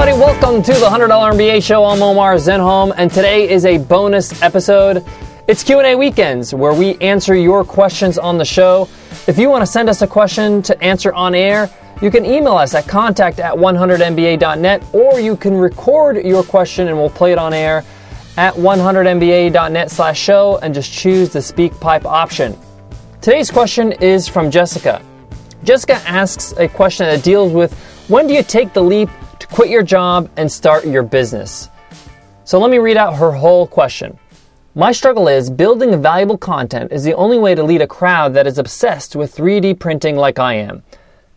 everybody. Welcome to the $100 MBA show. I'm Omar Zenhom, and today is a bonus episode. It's Q&A weekends where we answer your questions on the show. If you want to send us a question to answer on air, you can email us at contact at 100mba.net or you can record your question and we'll play it on air at 100mba.net slash show and just choose the speak pipe option. Today's question is from Jessica. Jessica asks a question that deals with when do you take the leap quit your job and start your business? So let me read out her whole question. My struggle is building valuable content is the only way to lead a crowd that is obsessed with 3D printing like I am.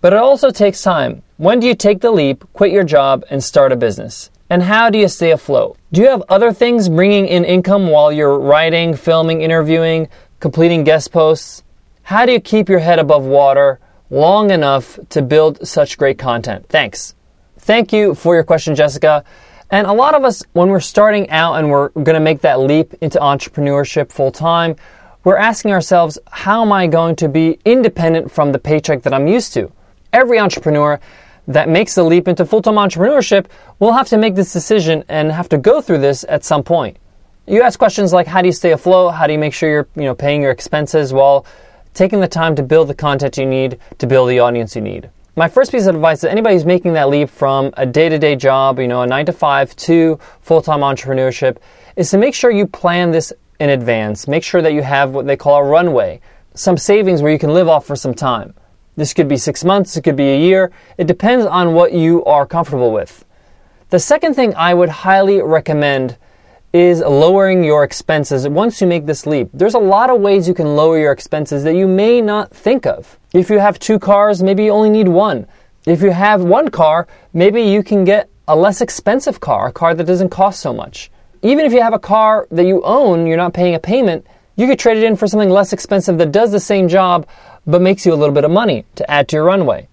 But it also takes time. When do you take the leap, quit your job, and start a business? And how do you stay afloat? Do you have other things bringing in income while you're writing, filming, interviewing, completing guest posts? How do you keep your head above water long enough to build such great content? Thanks. Thank you for your question, Jessica. And a lot of us, when we're starting out and we're going to make that leap into entrepreneurship full time, we're asking ourselves, how am I going to be independent from the paycheck that I'm used to? Every entrepreneur that makes the leap into full time entrepreneurship will have to make this decision and have to go through this at some point. You ask questions like, how do you stay afloat? How do you make sure you're you know, paying your expenses while taking the time to build the content you need to build the audience you need. My first piece of advice to anybody who's making that leap from a day to day job, you know, a nine to five to full time entrepreneurship, is to make sure you plan this in advance. Make sure that you have what they call a runway, some savings where you can live off for some time. This could be six months, it could be a year. It depends on what you are comfortable with. The second thing I would highly recommend is lowering your expenses once you make this leap. There's a lot of ways you can lower your expenses that you may not think of. If you have two cars, maybe you only need one. If you have one car, maybe you can get a less expensive car, a car that doesn't cost so much. Even if you have a car that you own, you're not paying a payment, you could trade it in for something less expensive that does the same job but makes you a little bit of money to add to your runway.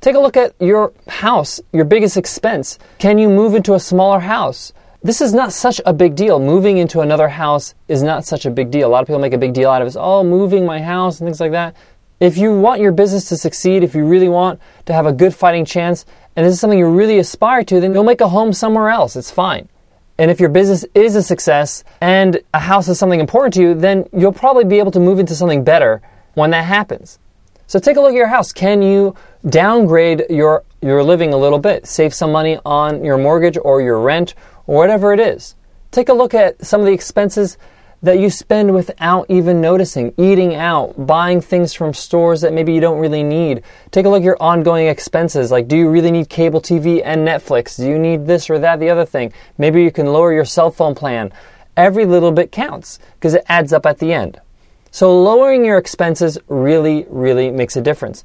Take a look at your house, your biggest expense. Can you move into a smaller house? This is not such a big deal. Moving into another house is not such a big deal. A lot of people make a big deal out of it. Oh, moving my house and things like that. If you want your business to succeed, if you really want to have a good fighting chance, and this is something you really aspire to, then you'll make a home somewhere else. It's fine. And if your business is a success and a house is something important to you, then you'll probably be able to move into something better when that happens. So take a look at your house. Can you downgrade your, your living a little bit? Save some money on your mortgage or your rent or whatever it is. Take a look at some of the expenses that you spend without even noticing. Eating out, buying things from stores that maybe you don't really need. Take a look at your ongoing expenses. Like, do you really need cable TV and Netflix? Do you need this or that, the other thing? Maybe you can lower your cell phone plan. Every little bit counts because it adds up at the end. So, lowering your expenses really, really makes a difference.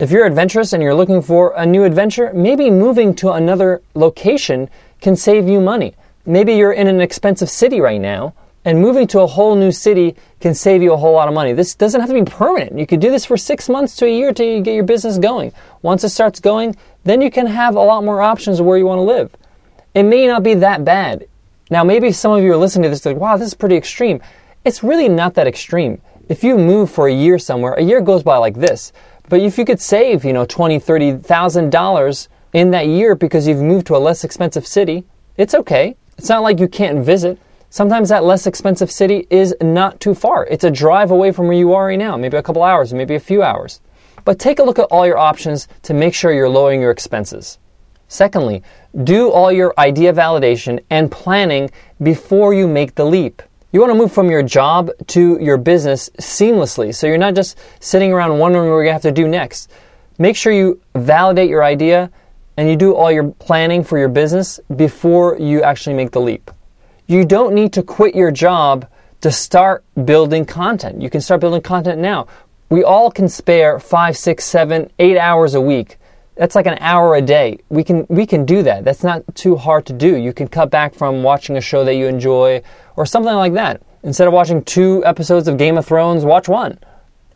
If you're adventurous and you're looking for a new adventure, maybe moving to another location can save you money. Maybe you're in an expensive city right now, and moving to a whole new city can save you a whole lot of money. This doesn't have to be permanent. You could do this for six months to a year till you get your business going. Once it starts going, then you can have a lot more options of where you want to live. It may not be that bad. Now, maybe some of you are listening to this like, wow, this is pretty extreme. It's really not that extreme. If you move for a year somewhere, a year goes by like this. But if you could save, you know, twenty, thirty thousand dollars in that year because you've moved to a less expensive city, it's okay. It's not like you can't visit. Sometimes that less expensive city is not too far. It's a drive away from where you are right now, maybe a couple hours, maybe a few hours. But take a look at all your options to make sure you're lowering your expenses. Secondly, do all your idea validation and planning before you make the leap. You want to move from your job to your business seamlessly so you're not just sitting around wondering what you're going to have to do next. Make sure you validate your idea and you do all your planning for your business before you actually make the leap. You don't need to quit your job to start building content. You can start building content now. We all can spare five, six, seven, eight hours a week. That's like an hour a day. We can we can do that. That's not too hard to do. You can cut back from watching a show that you enjoy or something like that. Instead of watching two episodes of Game of Thrones, watch one.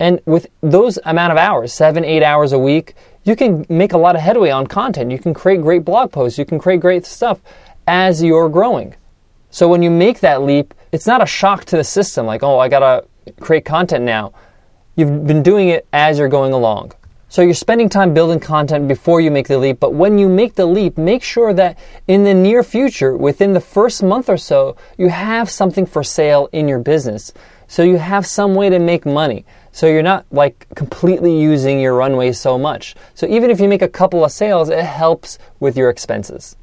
And with those amount of hours, seven, eight hours a week, you can make a lot of headway on content. You can create great blog posts. You can create great stuff as you're growing. So when you make that leap, it's not a shock to the system like, oh, I got to create content now. You've been doing it as you're going along. So you're spending time building content before you make the leap, but when you make the leap, make sure that in the near future, within the first month or so, you have something for sale in your business. So you have some way to make money. So you're not like completely using your runway so much. So even if you make a couple of sales, it helps with your expenses.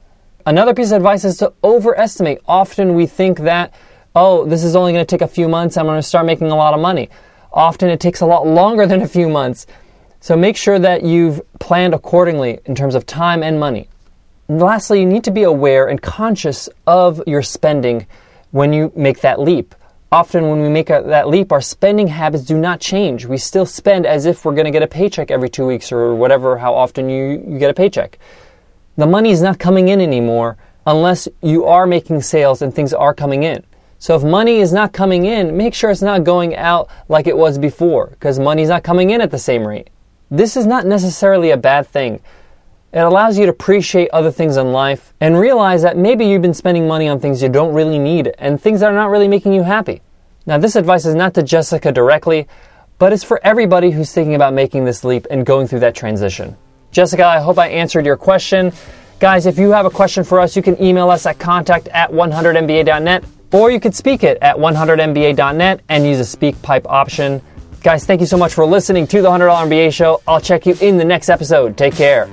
Another piece of advice is to overestimate. Often we think that, oh, this is only going to take a few months, I'm going to start making a lot of money. Often it takes a lot longer than a few months. So make sure that you've planned accordingly in terms of time and money. And lastly, you need to be aware and conscious of your spending when you make that leap. Often, when we make a, that leap, our spending habits do not change. We still spend as if we're going to get a paycheck every two weeks or whatever, how often you, you get a paycheck. The money is not coming in anymore unless you are making sales and things are coming in. So if money is not coming in, make sure it's not going out like it was before because money's not coming in at the same rate. This is not necessarily a bad thing. It allows you to appreciate other things in life and realize that maybe you've been spending money on things you don't really need and things that are not really making you happy. Now, this advice is not to Jessica directly, but it's for everybody who's thinking about making this leap and going through that transition. Jessica, I hope I answered your question. Guys, if you have a question for us, you can email us at contact at 100mba.net or you could speak it at 100mba.net and use a speak pipe option. Guys, thank you so much for listening to the $100 MBA show. I'll check you in the next episode. Take care.